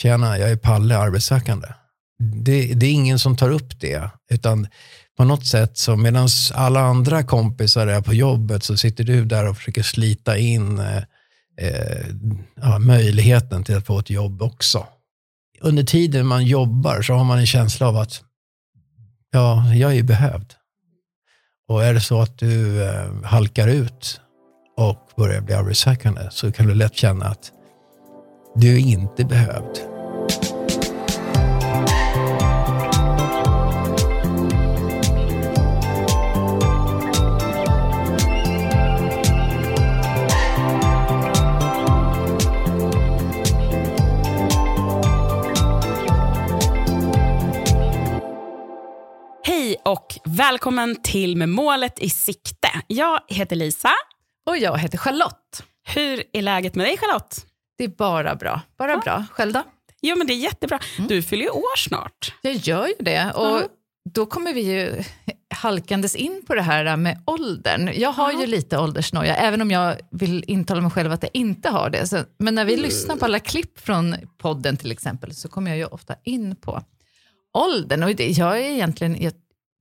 tjena, jag är Palle, arbetssökande. Det, det är ingen som tar upp det, utan på något sätt så medan alla andra kompisar är på jobbet så sitter du där och försöker slita in eh, eh, ja, möjligheten till att få ett jobb också. Under tiden man jobbar så har man en känsla av att ja, jag är ju behövd. Och är det så att du eh, halkar ut och börjar bli arbetssökande så kan du lätt känna att du är inte behövd. Hej och välkommen till Med målet i sikte. Jag heter Lisa. Och jag heter Charlotte. Hur är läget med dig Charlotte? Det är bara bra. Bara Ja. bra. Själv då? Jo men det är jättebra. Mm. Du fyller ju år snart. Jag gör ju det. Och Ja. Då kommer vi ju halkandes in på det här med åldern. Jag har Ja. ju lite åldersnoja, även om jag vill intala mig själv att jag inte har det. Så, men när vi lyssnar på alla klipp från podden till exempel så kommer jag ju ofta in på åldern. Och det, jag är egentligen, jag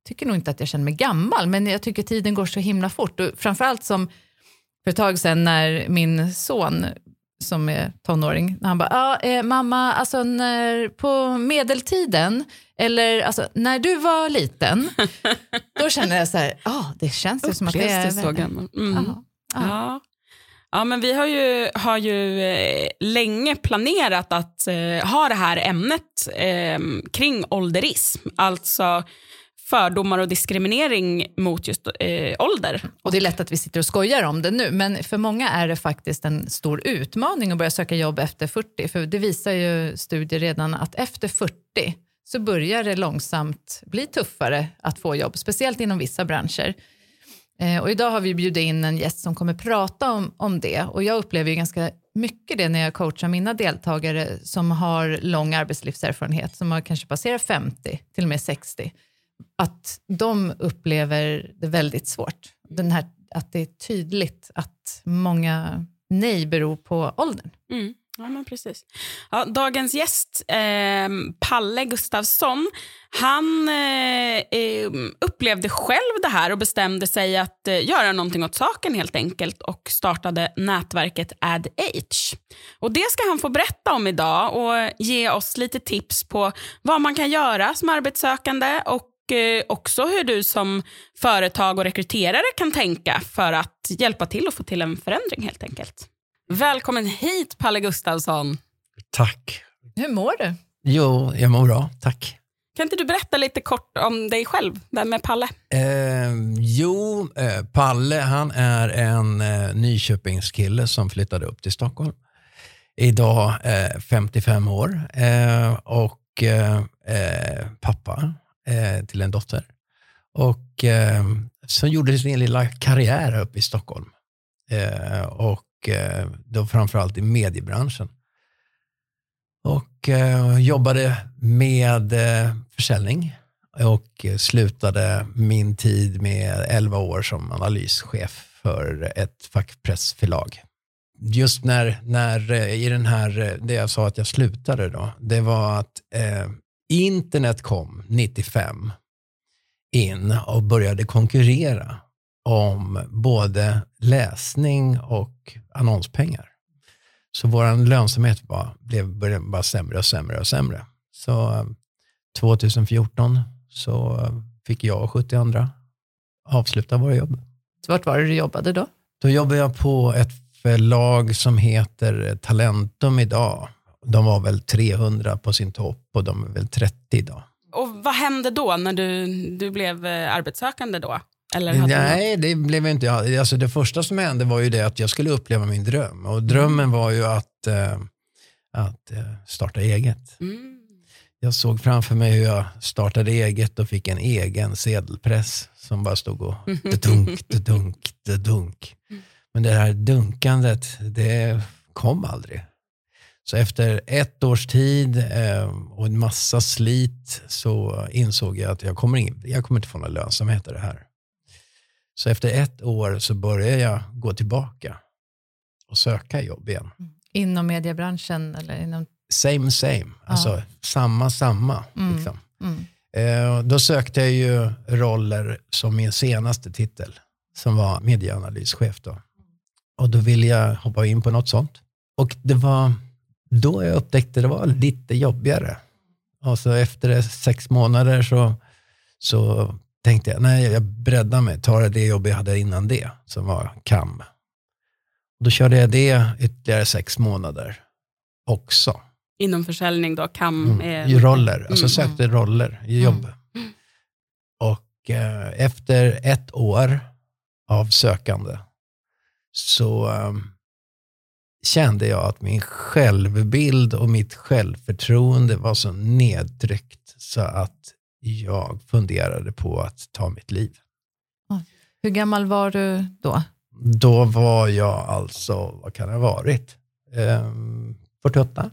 tycker nog inte att jag känner mig gammal, men jag tycker tiden går så himla fort. Och framförallt som för ett tag sedan när min son som är tonåring, han bara, ja, eh, mamma, alltså när, på medeltiden, eller alltså, när du var liten, då känner jag så här, ja, det känns ju som att det är... Du så gammal? Mm. Ja, ja. Ja. Ja, men vi har ju, har ju eh, länge planerat att eh, ha det här ämnet eh, kring ålderism, alltså fördomar och diskriminering mot just eh, ålder. Och det är lätt att vi sitter och skojar om det nu, men för många är det faktiskt en stor utmaning att börja söka jobb efter 40. För det visar ju studier redan att efter 40 så börjar det långsamt bli tuffare att få jobb, speciellt inom vissa branscher. Eh, och idag har vi bjudit in en gäst som kommer prata om, om det. Och jag upplever ju ganska mycket det när jag coachar mina deltagare som har lång arbetslivserfarenhet, som har kanske passerat 50, till och med 60 att de upplever det väldigt svårt. Den här, att det är tydligt att många nej beror på åldern. Mm. Ja, men precis. Ja, dagens gäst, eh, Palle Gustafsson, han eh, ehm, upplevde själv det här och bestämde sig att eh, göra någonting åt saken helt enkelt och startade nätverket AdH. Och Det ska han få berätta om idag och ge oss lite tips på vad man kan göra som arbetssökande och också hur du som företag och rekryterare kan tänka för att hjälpa till att få till en förändring helt enkelt. Välkommen hit Palle Gustafsson. Tack. Hur mår du? Jo, jag mår bra, tack. Kan inte du berätta lite kort om dig själv, vem är Palle? Eh, jo, eh, Palle han är en eh, Nyköpingskille som flyttade upp till Stockholm. Idag eh, 55 år eh, och eh, eh, pappa eh, till en dotter. Och eh, så gjorde sin lilla karriär upp i Stockholm. Eh, och eh, då framförallt i mediebranschen. Och eh, jobbade med eh, försäljning och slutade min tid med 11 år som analyschef för ett fackpressförlag. Just när, när eh, i den här, eh, det jag sa att jag slutade då, det var att eh, internet kom 95 in och började konkurrera om både läsning och annonspengar. Så vår lönsamhet bara, blev började bara sämre och sämre och sämre. Så eh, 2014 så eh, fick jag och 70 andra avsluta våra jobb. Vart var det du jobbade då? Då jobbar jag på ett förlag som heter Talentum idag. De var väl 300 på sin topp och de är väl 30 idag. Och vad hände då när du, du blev eh, arbetssökande då? Nej, det blev inte jag. Alltså det första som hände var ju det att jag skulle uppleva min dröm. Och drömmen var ju att, eh, att eh, starta eget. Mm. Jag såg framför mig hur jag startade eget och fick en egen sedelpress som bara stod och dunk, dunk, dunk. Men det här dunkandet, det kom aldrig. Så efter ett års tid eh, och en massa slit så insåg jag att jag kommer, in, jag kommer inte få någon lönsamhet i det här. Så efter ett år så började jag gå tillbaka och söka jobb igen. Inom mediebranschen eller inom same same, alltså samma samma. Liksom. Mm. Eh, då sökte jag ju roller som min senaste titel, som var medieanalyschef. Då. Och då ville jag hoppa in på något sånt. Och det var då jag upptäckte det var lite jobbigare. Och så efter sex månader så, så tänkte jag, nej jag breddar mig, tar det jobb jag hade innan det, som var KAM. Då körde jag det ytterligare sex månader också. Inom försäljning då, kam Mm. I roller, alltså Mm. sökte roller i jobb. Mm. Och eh, efter ett år av sökande så eh, kände jag att min självbild och mitt självförtroende var så nedtryckt så att jag funderade på att ta mitt liv. Hur gammal var du då? Då var jag alltså, vad kan det ha varit? Ehm, 48?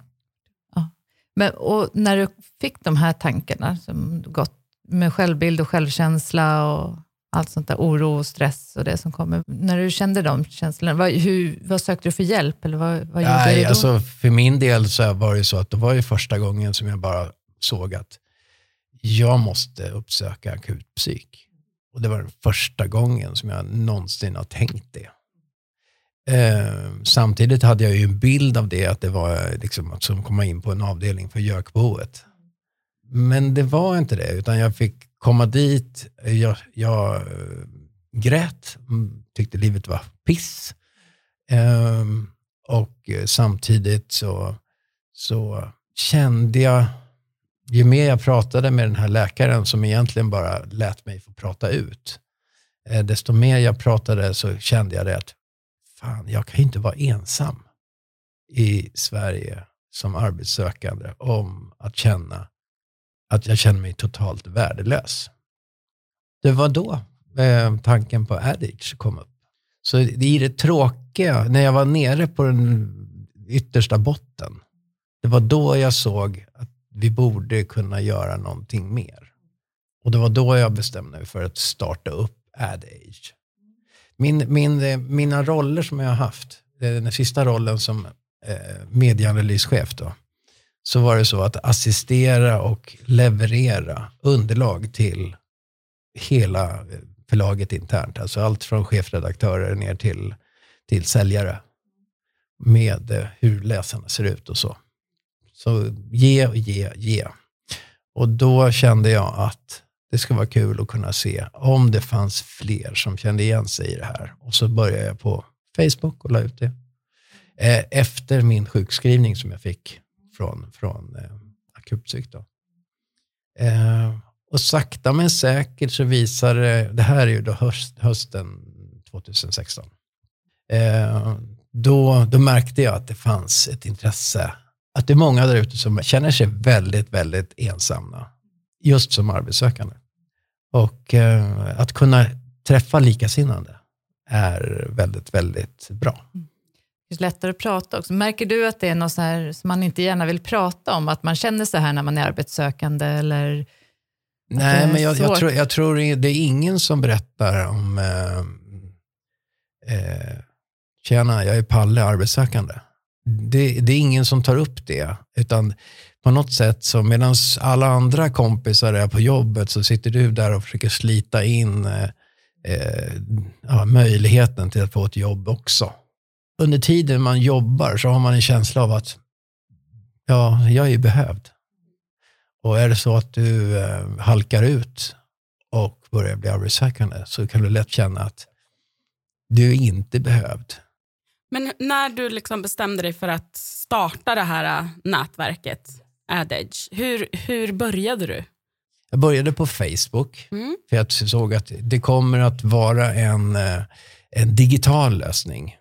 Men, och när du fick de här tankarna som gått med självbild och självkänsla och allt sånt där, oro och stress och det som kommer. När du kände de känslorna, vad, hur, vad sökte du för hjälp? Eller vad, vad gjorde Nej, du då? alltså för min del så var det så att det var ju första gången som jag bara såg att jag måste uppsöka akutpsyk. Och det var den första gången som jag någonsin har tänkt det. Eh, samtidigt hade jag ju en bild av det, att det var liksom att som komma in på en avdelning för gökbehovet. Men det var inte det, utan jag fick komma dit, jag, jag eh, grät, mm, tyckte livet var piss. Ehm, och eh, samtidigt så, så kände jag, ju mer jag pratade med den här läkaren som egentligen bara lät mig få prata ut, eh, desto mer jag pratade så kände jag det att fan, jag kan ju inte vara ensam i Sverige som arbetssökande om att känna att jag känner mig totalt värdelös. Det var då eh, tanken på Adage kom upp. Så i det tråkiga, när jag var nere på den yttersta botten, det var då jag såg att vi borde kunna göra någonting mer. Och det var då jag bestämde mig för att starta upp AdAge. Min, min, eh, mina roller som jag har haft, eh, den sista rollen som eh, medieanalyschef då, så var det så att assistera och leverera underlag till hela eh, förlaget internt. Alltså allt från chefredaktörer ner till, till säljare med eh, hur läsarna ser ut och så. Så ge och ge, ge. Och då kände jag att det skulle vara kul att kunna se om det fanns fler som kände igen sig i det här. Och så började jag på Facebook och la ut det. Eh, efter min sjukskrivning som jag fick från, från eh, akutpsyk. Då. Eh, och sakta men säkert så visar det, det här är ju då höst, hösten 2016. Eh, då, då märkte jag att det fanns ett intresse, att det är många där ute som känner sig väldigt, väldigt ensamma, just som arbetssökande. Och eh, att kunna träffa likasinnande är väldigt, väldigt bra. Mm. Det är lättare att prata också. Märker du att det är något så här som man inte gärna vill prata om? Att man känner så här när man är arbetssökande? Eller Nej, men jag, jag, tror, jag tror det är ingen som berättar om eh, eh, tjena, jag är Palle, arbetssökande. Det, det är ingen som tar upp det, utan på något sätt så medan alla andra kompisar är på jobbet så sitter du där och försöker slita in eh, eh, ja, möjligheten till att få ett jobb också. Under tiden man jobbar så har man en känsla av att ja, jag är ju behövd. Och är det så att du eh, halkar ut och börjar bli arbetssökande så kan du lätt känna att du är inte behövd. Men när du liksom bestämde dig för att starta det här äh, nätverket AdEdge, hur, hur började du? Jag började på Facebook Mm. för jag såg att det kommer att vara en, eh, en digital lösning.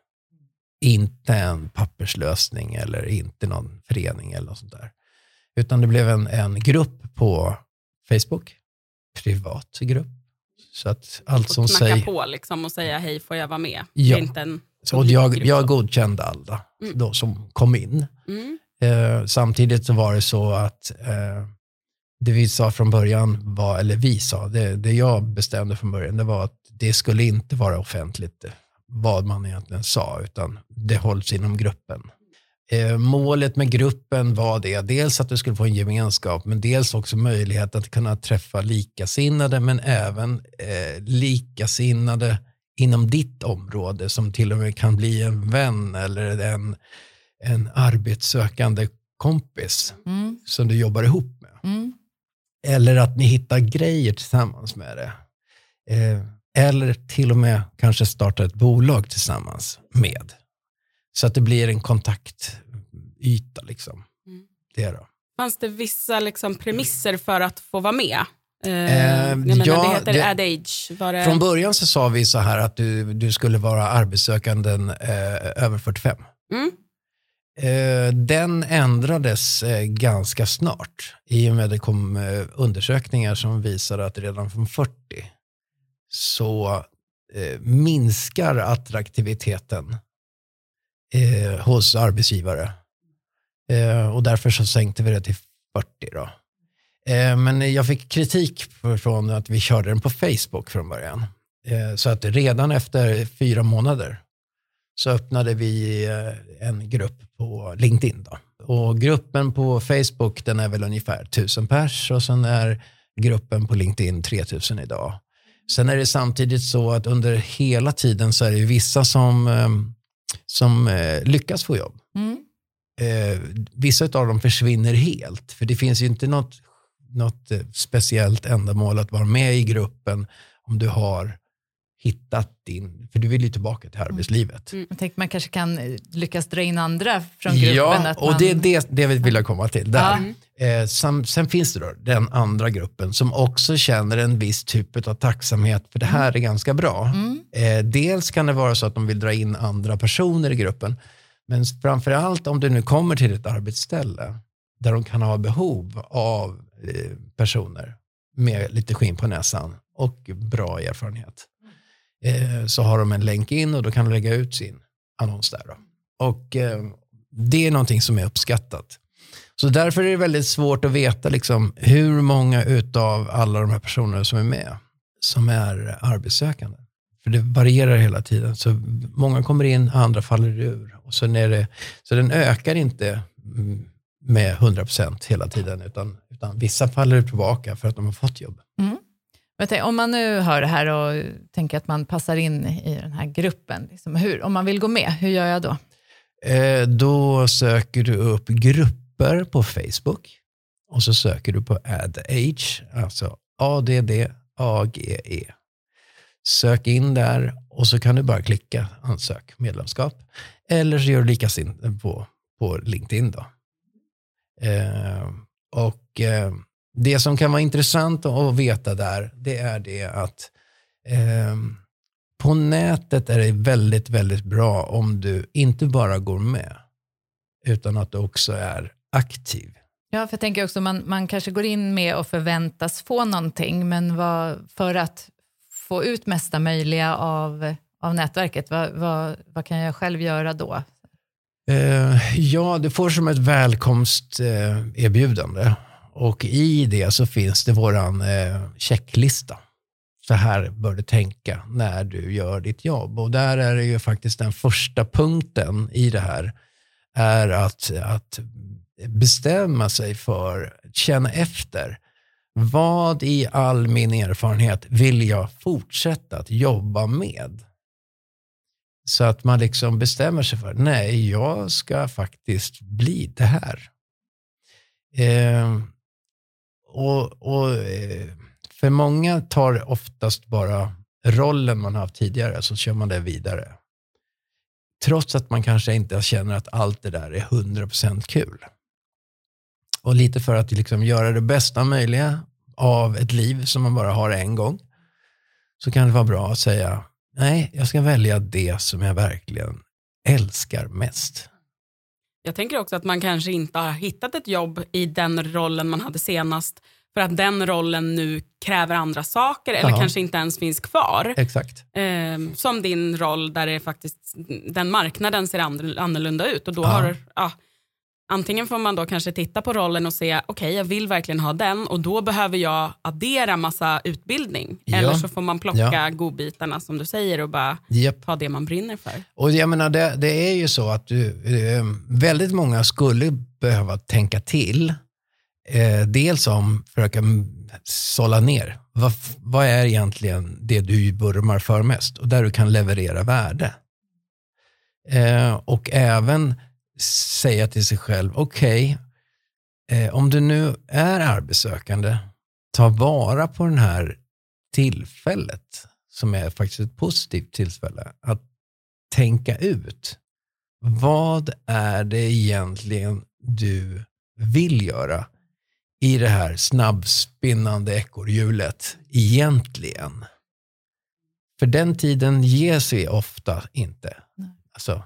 Inte en papperslösning eller inte någon förening eller något sånt där. Utan det blev en, en grupp på Facebook, privat grupp. Så att allt Och som säger... på liksom och säga hej, får jag vara med? Ja. Inte en Så jag, jag godkände alla Mm. då som kom in. Mm. Eh, samtidigt så var det så att eh, det vi sa från början var, eller vi sa, det, det jag bestämde från början, det var att det skulle inte vara offentligt eh, vad man egentligen sa, utan det hålls inom gruppen. Eh, målet med gruppen var det, dels att du skulle få en gemenskap, men dels också möjlighet att kunna träffa likasinnade, men även eh, likasinnade inom ditt område som till och med kan bli en vän eller en, en arbetssökande kompis Mm. som du jobbar ihop med. Mm. Eller att ni hittar grejer tillsammans med det. Eh, eller till och med kanske starta ett bolag tillsammans med. Så att det blir en kontaktyta. Liksom. Mm. Det då. Fanns det vissa liksom, premisser för att få vara med? Eh, Eh, menar, ja, det heter det- Ad Age. Var det... Från början så sa vi så här att du, du skulle vara arbetssökanden eh, över 45. Mm. Eh, den ändrades eh, ganska snart i och med att det kom eh, undersökningar som visade att redan från 40 så eh, minskar attraktiviteten eh, hos arbetsgivare. Eh, och därför så sänkte vi det till 40. Då. Eh, men jag fick kritik för- från att vi körde den på Facebook från början. Eh, så att redan efter fyra månader så öppnade vi eh, en grupp på LinkedIn. Då. Och gruppen på Facebook den är väl ungefär 1000 pers och sen är gruppen på LinkedIn 3000 idag. Sen är det samtidigt så att under hela tiden så är det vissa som, eh, som eh, lyckas få jobb. Mm. Eh, vissa av dem försvinner helt, för det finns ju inte något, något eh, speciellt ändamål att vara med i gruppen om du har hittat din, för du vill ju tillbaka till arbetslivet. Jag tänkte man kanske kan lyckas dra in andra från gruppen. Ja, och man... det är det, det vi vill jag komma till. Där. Eh, sen, sen finns det då den andra gruppen som också känner en viss typ av tacksamhet, för det här är ganska bra. Mm. Eh, dels kan det vara så att de vill dra in andra personer i gruppen, men framförallt om du nu kommer till ett arbetsställe där de kan ha behov av eh, personer med lite skinn på näsan och bra erfarenhet. Eh, så har de en länk in och då kan de lägga ut sin annons där. Då. Och eh, det är någonting som är uppskattat. Så därför är det väldigt svårt att veta liksom, hur många utav alla de här personerna som är med som är arbetssökande. För det varierar hela tiden. Så många kommer in, andra faller ur. Och sen är det, så den ökar inte mm, med 100% hela tiden, utan, utan vissa faller tillbaka för att de har fått jobb. Jag tänker, om man nu hör det här och tänker att man passar in i den här gruppen, liksom, hur, om man vill gå med, hur gör jag då? Eh, då söker du upp grupper på Facebook och så söker du på AdAge, alltså A-D-D-A-G-E. Sök in där och så kan du bara klicka ansök medlemskap. Eller så gör du likasinnat på, på LinkedIn. Då. Eh, och eh, det som kan vara intressant att veta där, det är det att eh, på nätet är det väldigt, väldigt bra om du inte bara går med, utan att du också är aktiv. Ja, för jag tänker också man, man kanske går in med och förväntas få någonting, men vad, för att få ut mesta möjliga av, av nätverket, vad, vad, vad kan jag själv göra då? Eh, ja, du får som ett välkomsterbjudande eh, erbjudande. och i det så finns det våran eh, checklista. Så här bör du tänka när du gör ditt jobb. Och där är det ju faktiskt den första punkten i det här är att, att bestämma sig för, känna efter. Vad i all min erfarenhet vill jag fortsätta att jobba med? Så att man liksom bestämmer sig för, nej, jag ska faktiskt bli det här. Eh, och, och eh, För många tar oftast bara rollen man haft tidigare, så kör man det vidare. Trots att man kanske inte känner att allt det där är 100% kul. Och lite för att liksom göra det bästa möjliga av ett liv som man bara har en gång, så kan det vara bra att säga, nej, jag ska välja det som jag verkligen älskar mest. Jag tänker också att man kanske inte har hittat ett jobb i den rollen man hade senast för att den rollen nu kräver andra saker eller Ja. kanske inte ens finns kvar. Exakt. Eh, som din roll där det faktiskt, den marknaden ser annorlunda ut och då Ja. har ja, Antingen får man då kanske titta på rollen och se, okej okay, jag vill verkligen ha den och då behöver jag addera massa utbildning. Ja. Eller så får man plocka ja. godbitarna som du säger och bara yep. ta det man brinner för. Och jag menar, det, det är ju så att du, eh, väldigt många skulle behöva tänka till. Eh, dels om försöka sålla ner. Vad, vad är egentligen det du vurmar för mest och där du kan leverera värde? Eh, och även säga till sig själv, okej, okay, eh, om du nu är arbetssökande, ta vara på det här tillfället, som är faktiskt ett positivt tillfälle, att tänka ut, vad är det egentligen du vill göra i det här snabbspinnande ekorrhjulet egentligen? För den tiden ges vi ofta inte. Alltså,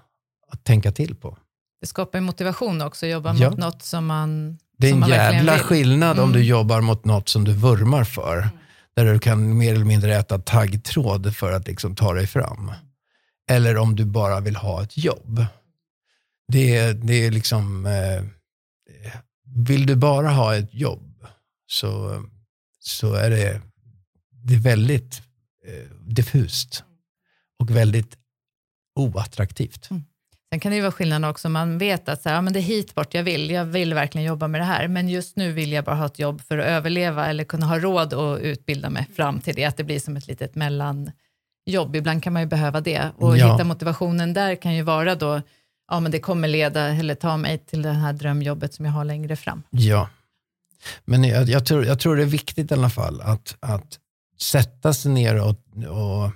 att tänka till på. Det skapar motivation också, att jobba ja. mot något som man Det är en jävla skillnad mm. om du jobbar mot något som du vurmar för. Mm. Där du kan mer eller mindre äta taggtråd för att liksom ta dig fram. Eller om du bara vill ha ett jobb. Det det är liksom, eh, vill du bara ha ett jobb så, så är det, det är väldigt eh, diffust och väldigt oattraktivt. Mm. Sen kan det ju vara skillnad också, man vet att så här, ja, men det är hit bort jag vill, jag vill verkligen jobba med det här, men just nu vill jag bara ha ett jobb för att överleva eller kunna ha råd att utbilda mig fram till det, att det blir som ett litet mellanjobb. Ibland kan man ju behöva det och ja. hitta motivationen där kan ju vara då, ja men det kommer leda eller ta mig till det här drömjobbet som jag har längre fram. Ja, men jag, jag tror, jag tror det är viktigt i alla fall att, att sätta sig ner och, och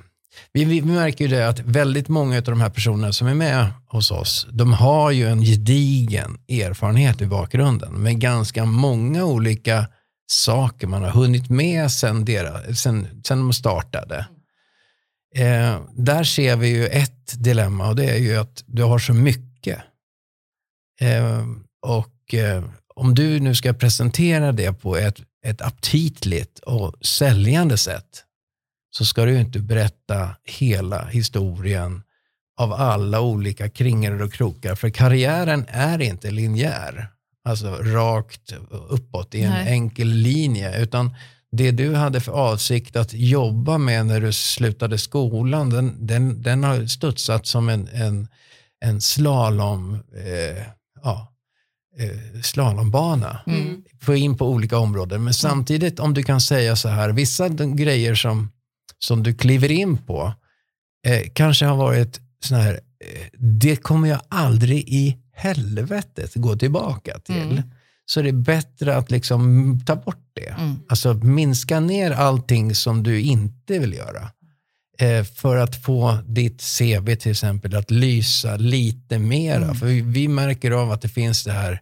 vi, vi märker ju det att väldigt många av de här personerna som är med hos oss, de har ju en gedigen erfarenhet i bakgrunden med ganska många olika saker man har hunnit med sen, deras, sen, sen de startade. Eh, där ser vi ju ett dilemma och det är ju att du har så mycket. Eh, och eh, om du nu ska presentera det på ett, ett aptitligt och säljande sätt så ska du inte berätta hela historien av alla olika kringor och krokar. För karriären är inte linjär, alltså rakt uppåt i en Nej. enkel linje. Utan det du hade för avsikt att jobba med när du slutade skolan, den, den, den har studsat som en, en, en slalom, eh, ja, eh, slalombana. Mm. Få in på olika områden. Men samtidigt, om du kan säga så här, vissa grejer som som du kliver in på eh, kanske har varit sån här, eh, det kommer jag aldrig i helvetet gå tillbaka till. Mm. Så det är bättre att liksom ta bort det. Mm. Alltså minska ner allting som du inte vill göra. Eh, för att få ditt CV till exempel att lysa lite mera. Mm. För vi, vi märker av att det finns det här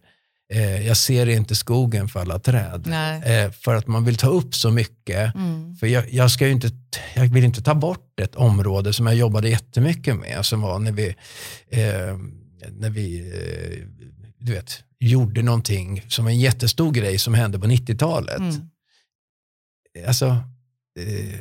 eh, jag ser inte skogen för alla träd. Eh, för att man vill ta upp så mycket. Mm. För jag, jag, ska inte, jag vill inte ta bort ett område som jag jobbade jättemycket med, som var när vi, eh, när vi eh, du vet, gjorde någonting som en jättestor grej som hände på 90-talet. Mm. Alltså, eh,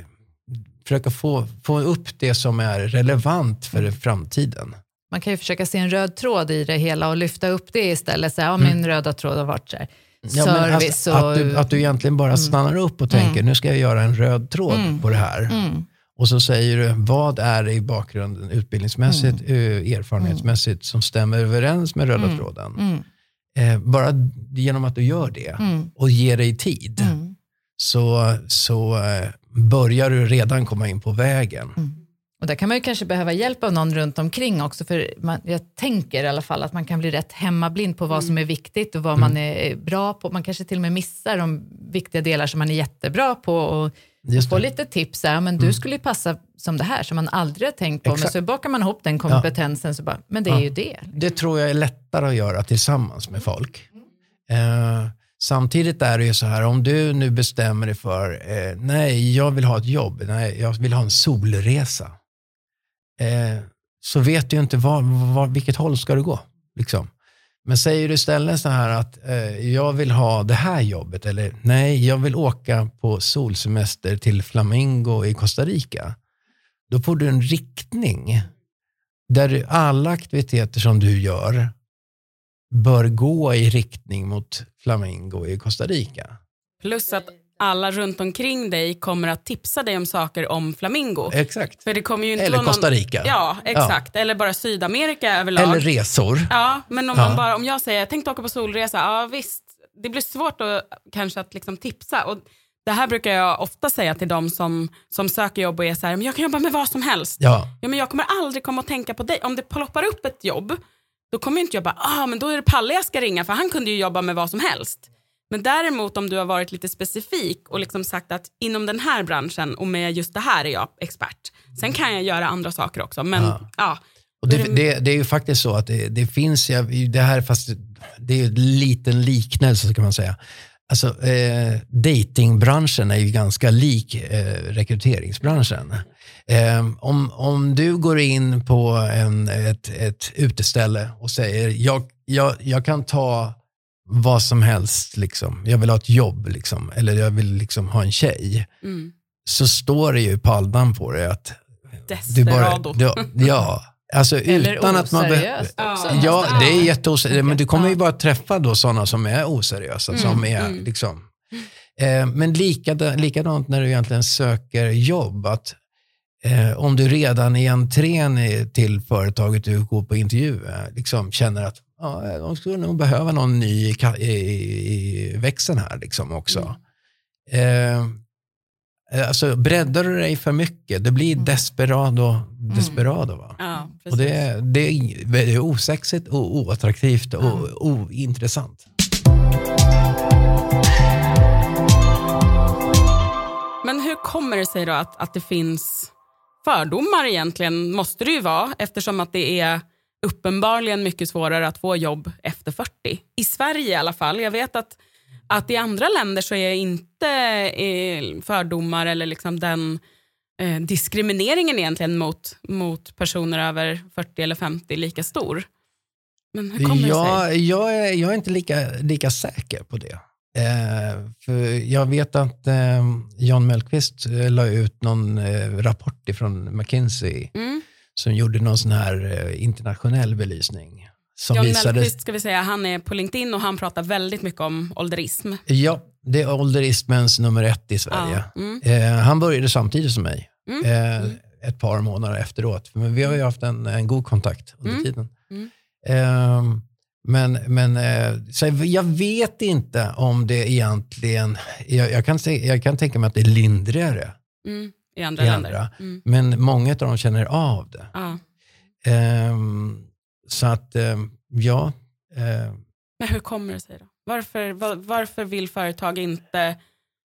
försöka få, få upp det som är relevant för mm. framtiden man kan ju försöka se en röd tråd i det hela och lyfta upp det istället. Så här, ja, min mm. röda tråd har varit så här. Ja, service alltså, och... Att du, att du egentligen bara mm. stannar upp och tänker, mm. nu ska jag göra en röd tråd mm. på det här. Mm. Och så säger du, vad är det i bakgrunden utbildningsmässigt. Eh, erfarenhetsmässigt som stämmer överens med röda tråden? Eh, bara genom att du gör det och ger dig tid så, så eh, börjar du redan komma in på vägen. Och där kan man ju kanske behöva hjälp av någon runt omkring också, för man, jag tänker i alla fall att man kan bli rätt hemmablind på vad mm. som är viktigt och vad mm. man är bra på. Man kanske till och med missar de viktiga delar som man är jättebra på och, och få lite tips. Här, men mm. Du skulle ju passa som det här, som man aldrig har tänkt på. Exakt. Men så bakar man ihop den kompetensen, ja. så bara, men det är ja. ju det. Det tror jag är lättare att göra tillsammans med folk. Uh, Samtidigt är det ju så här, om du nu bestämmer dig för, eh, nej, jag vill ha ett jobb, nej, jag vill ha en solresa eh, så vet du inte var, var, vilket håll ska du gå. Liksom. Men säger du istället så här att eh, jag vill ha det här jobbet eller nej, jag vill åka på solsemester till Flamingo i Costa Rica. Då får du en riktning där alla aktiviteter som du gör bör gå i riktning mot flamingo i Costa Rica. Plus att alla runt omkring dig kommer att tipsa dig om saker om flamingo. Exakt. För det kommer ju inte Eller någon... Costa Rica. Ja, exakt. Eller bara Sydamerika överlag. Eller resor. Ja, men om, Ja. man bara, om jag säger jag tänkte åka på solresa, ja visst, det blir svårt att, kanske att liksom tipsa. Och det här brukar jag ofta säga till de som, som söker jobb och är så här, men jag kan jobba med vad som helst. Ja, Ja, men jag kommer aldrig komma att tänka på dig. Om det ploppar upp ett jobb, då kommer inte jag bara, ah, men då är det Palle jag ska ringa, för han kunde ju jobba med vad som helst. Men däremot om du har varit lite specifik och liksom sagt att inom den här branschen och med just det här är jag expert. Sen kan jag göra andra saker också, men Ja. ja. och det, det, det är ju faktiskt så att det, det finns, ja, det här fast det är ju en liten liknelse kan man säga. Alltså, eh, datingbranschen är ju ganska lik eh, rekryteringsbranschen. Eh, om, om du går in på en, ett, ett uteställe och säger jag, jag, jag kan ta vad som helst, liksom. jag vill ha ett jobb liksom, eller jag vill liksom ha en tjej, Mm. så står det ju på aldan på det att du bara, Desperado. du, ja, alltså Eller utan att man... oseriöst också. Ja. Nästan. det är jätteoseriöst. Men du kommer ju bara träffa då sådana som är oseriösa. Som är mm. liksom, eh, men likadant, likadant när du egentligen söker jobb. Att, eh, om du redan i entrén i- till företaget du går på intervju liksom känner att ja, de skulle nog behöva någon ny i, i, växeln här liksom också. Eh, alltså breddar du dig för mycket, det blir desperado, desperado va? Ja, Och det, det, är, det är osexigt och oattraktivt och ointressant. Men hur kommer det sig då att, att det finns fördomar egentligen, måste det ju vara, eftersom att det är uppenbarligen mycket svårare att få jobb efter 40. I Sverige i alla fall. Jag vet att, att i andra länder så är inte eh, fördomar eller liksom den eh, diskrimineringen egentligen mot, mot personer över 40 eller 50 lika stor. Men hur kommer det sig? Jag, jag, är, jag är inte lika, lika säker på det. Eh, för jag vet att eh, Jan Mellqvist eh, la ut någon eh, rapport från McKinsey Mm. Som gjorde någon sån här eh, internationell belysning. Som John visade, Mellqvist ska vi säga, han är på LinkedIn och han pratar väldigt mycket om ålderism. Ja, det är ålderismens nummer ett i Sverige. Ja. Mm. Eh, han började samtidigt som mig. Mm. Eh, ett par månader efteråt. Men vi har ju haft en, en god kontakt under Mm. tiden. Eh, men men eh, så jag vet inte om det egentligen... Jag, jag, kan, jag kan tänka mig att det är lindrigare Mm. I andra i andra. Mm. Men många av dem känner av det. Ja. Ehm, så att, ehm, ja. eh, Men hur kommer det sig då? Varför, var, varför vill företag inte...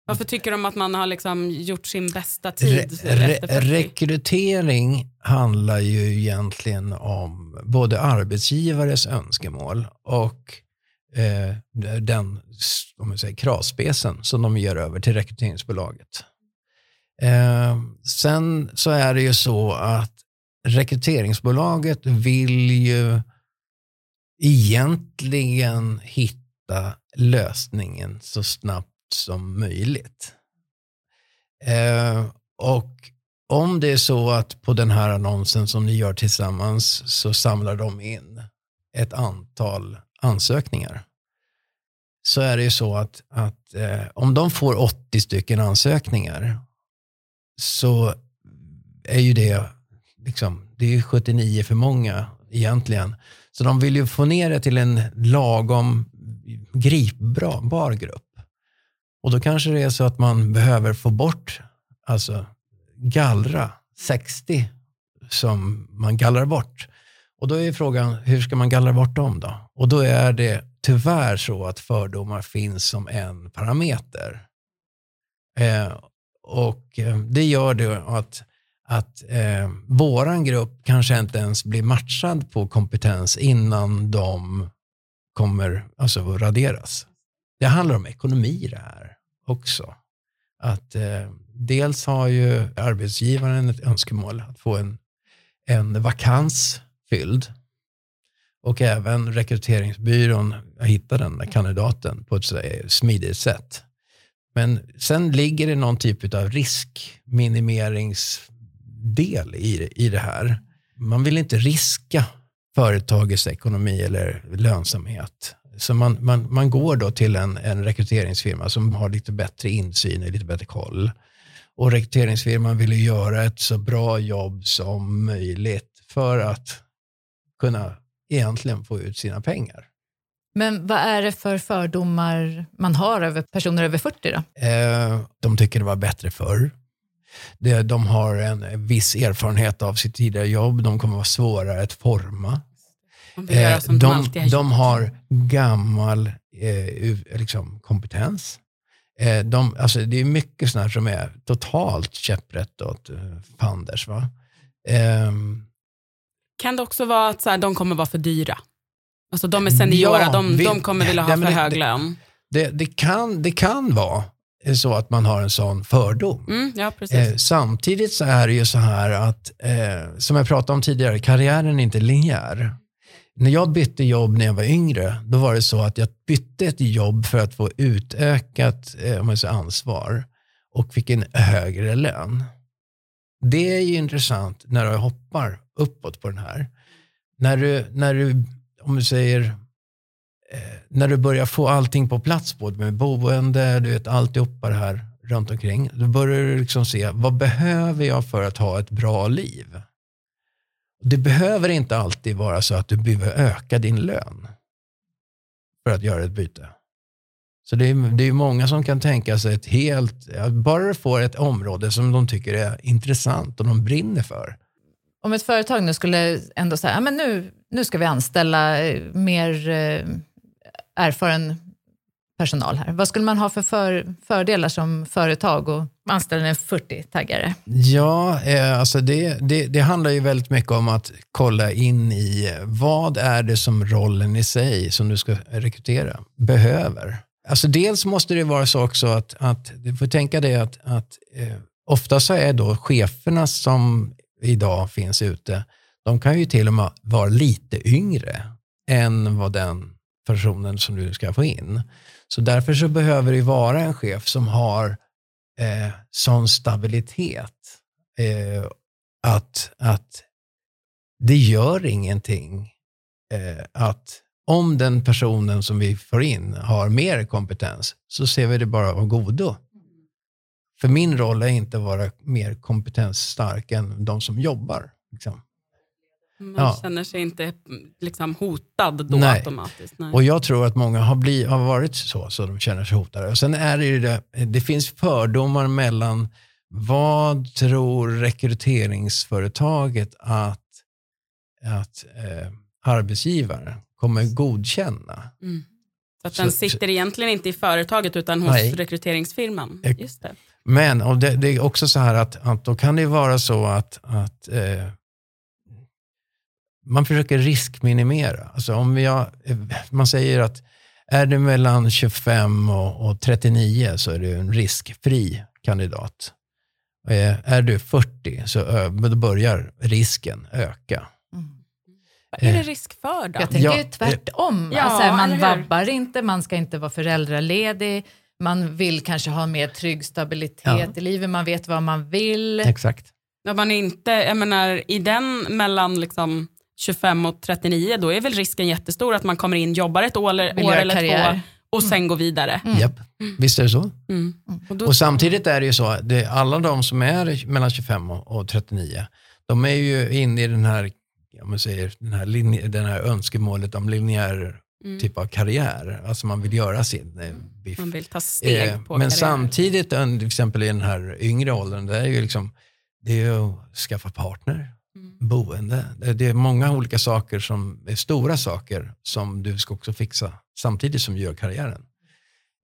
Varför tycker de att man har liksom gjort sin bästa re, tid re, 40? rekrytering handlar ju egentligen om både arbetsgivares önskemål och eh, den om man säger, kravspecen som de ger över till rekryteringsbolaget. Eh, sen så är det ju så att rekryteringsbolaget vill ju egentligen hitta lösningen så snabbt som möjligt. Eh, och om det är så att på den här annonsen som ni gör tillsammans så samlar de in ett antal ansökningar. Så är det ju så att, att eh, om de får 80 stycken ansökningar så är ju det, liksom, det är 79 för många egentligen. Så de vill ju få ner det till en lagom gripbar grupp. Och då kanske det är så att man behöver få bort, alltså gallra 60 som man gallrar bort. Och då är frågan, hur ska man gallra bort dem då? Och då är det tyvärr så att fördomar finns som en parameter. Eh, och eh, det gör det att, att eh, våran grupp kanske inte ens blir matchad på kompetens innan de kommer alltså raderas. Det handlar om ekonomi det här också. Att eh, dels har ju arbetsgivaren ett önskemål att få en, en vakans fylld och även rekryteringsbyrån hittar den där kandidaten på ett eh, smidigt sätt. Men sen ligger det någon typ av riskminimeringsdel i, i det här. Man vill inte riska företagets ekonomi eller lönsamhet. Så man, man, man går då till en, en rekryteringsfirma som har lite bättre insyn och lite bättre koll. Och rekryteringsfirman vill ju göra ett så bra jobb som möjligt för att kunna egentligen få ut sina pengar. Men vad är det för fördomar man har över personer över 40 då? Eh, de tycker det var bättre förr. De har en viss erfarenhet av sitt tidigare jobb. De kommer vara svårare att forma. Göra Eh, de de, har de gammal eh, liksom, kompetens. De, alltså, det är mycket sånt här som är totalt käpprätt åt fanders. Va? Ehm, Kan det också vara att så här, de kommer vara för dyra? Alltså de är seniora, Ja, de, vi- de kommer vilja ha men för det- hög lön. det, det, kan, det kan vara så att man har en sån fördom. Mm, ja. Eh, samtidigt så är det ju så här att, eh, som jag pratade om tidigare, karriären är inte linjär. När jag bytte jobb när jag var yngre, då var det så att jag bytte ett jobb för att få utökat eh, om man säger, ansvar och fick en högre lön. Det är ju intressant när du hoppar uppåt på den här. När du, när du om du säger, eh, när du börjar få allting på plats, både med boende, du vet alltihopa det här runt omkring. Då börjar du liksom se, vad behöver jag för att ha ett bra liv? Det behöver inte alltid vara så att du behöver öka din lön för att göra ett byte. Så det är, det är många som kan tänka sig ett helt, bara du får ett område som de tycker är intressant och de brinner för. Om ett företag nu skulle ändå säga, men nu, nu ska vi anställa eh, mer eh, erfaren personal här. Vad skulle man ha för, för fördelar som företag och anställa en 40-taggare? Ja, eh, alltså det, det, det handlar ju väldigt mycket om att kolla in i eh, vad är det som rollen i sig som du ska rekrytera behöver. Alltså dels måste det vara så också att, att du får tänka dig att, att eh, ofta så är då cheferna som idag finns ute, de kan ju till och med vara lite yngre än vad den personen som du ska få in. Så därför så behöver det vara en chef som har eh, sån stabilitet eh, att, att det gör ingenting eh, att om den personen som vi får in har mer kompetens så ser vi det bara av godo. För min roll är inte att vara mer kompetensstark än de som jobbar. Liksom. Man ja. känner sig inte liksom, hotad då Nej. automatiskt. Nej. Och jag tror att många har, bli, har varit så, så de känner sig hotade. Och sen är det ju det, det finns fördomar mellan vad tror rekryteringsföretaget att, att eh, arbetsgivaren kommer godkänna? Mm. Så att Så- den sitter egentligen inte i företaget utan hos Nej. rekryteringsfirman. Just det. Men och det, det är också så här att, att då kan det vara så att, att eh, man försöker riskminimera. Alltså om eh, man säger att är du mellan 25 och, och 39 så är du en riskfri kandidat. Eh, är du 40 så då börjar risken öka. Vad är det Eh. risk för då? Jag tänker Ja, ju tvärtom. Ja, alltså, man vabbar inte, man ska inte vara föräldraledig, man vill kanske ha mer trygg stabilitet Ja. i livet, man vet vad man vill. Exakt. När man inte, jag menar, I den mellan liksom 25 och 39 då är väl risken jättestor att man kommer in, jobbar ett år, eller, år eller karriär. två och sen går vidare. Japp. Visst är det så? Mm. Och då, Och samtidigt är det ju så, det, alla de som är mellan 25 och, och 39, de är ju inne i den här, om man säger, den här, linje, den här önskemålet om linjär mm, typ av karriär. Alltså man vill göra sin eh, biff. man vill ta steg Eh, på men karriären. samtidigt, eh, till exempel i den här yngre åldern, det är ju liksom, det är ju att skaffa partner, Mm. boende. Det, är många olika saker som är stora saker som du ska också fixa samtidigt som du gör karriären.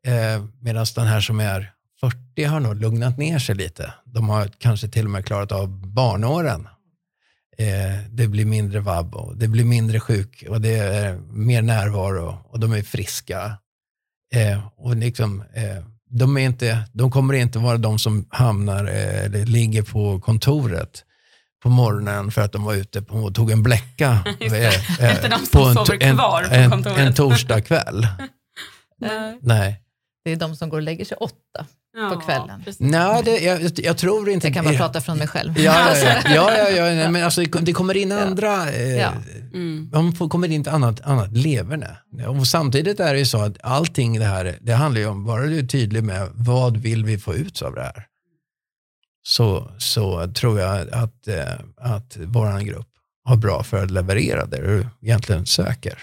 Eh, Medan den här som är 40 har nog lugnat ner sig lite. De har kanske till och med klarat av barnåren. Eh, det blir mindre vabb och det blir mindre sjuk och det är mer närvaro och de är friska. Eh, och liksom, eh, de, är inte, de kommer inte vara de som hamnar eh, eller ligger på kontoret på morgonen för att de var ute på, och tog en bläcka. Eh, Inte de som på en, kvar på en, kontoret. en torsdag kväll. Nej. Nej. Det är de som går och lägger sig åtta. Ja, på kvällen. precis. Nej, det, jag, jag tror inte... Jag kan bara prata från mig själv. Ja, ja, ja, ja, ja, men alltså, det kommer in andra eh, Ja. mm. man kommer in till annat, annat leverne. Och samtidigt är det ju så att allting det här, det handlar ju om, bara du är tydlig med vad vill vi få ut av det här? Så, så tror jag att, eh, att vår grupp har bra för att leverera det du egentligen söker.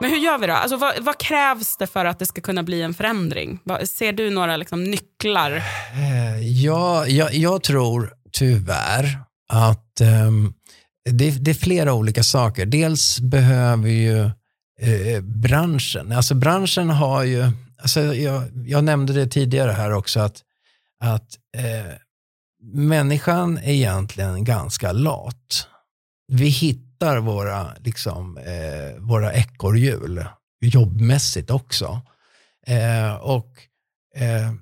Men hur gör vi då? Alltså, vad, vad, krävs det för att det ska kunna bli en förändring? Ser du några liksom, nycklar? Eh, ja, jag, jag tror tyvärr att um, det, det, är flera olika saker. Dels behöver ju eh, branschen, alltså branschen har ju, alltså jag, jag nämnde det tidigare här också, att, att eh, människan är egentligen ganska lat. Vi hittar våra, liksom, eh, våra ekorrhjul jobbmässigt också. Eh, och eh,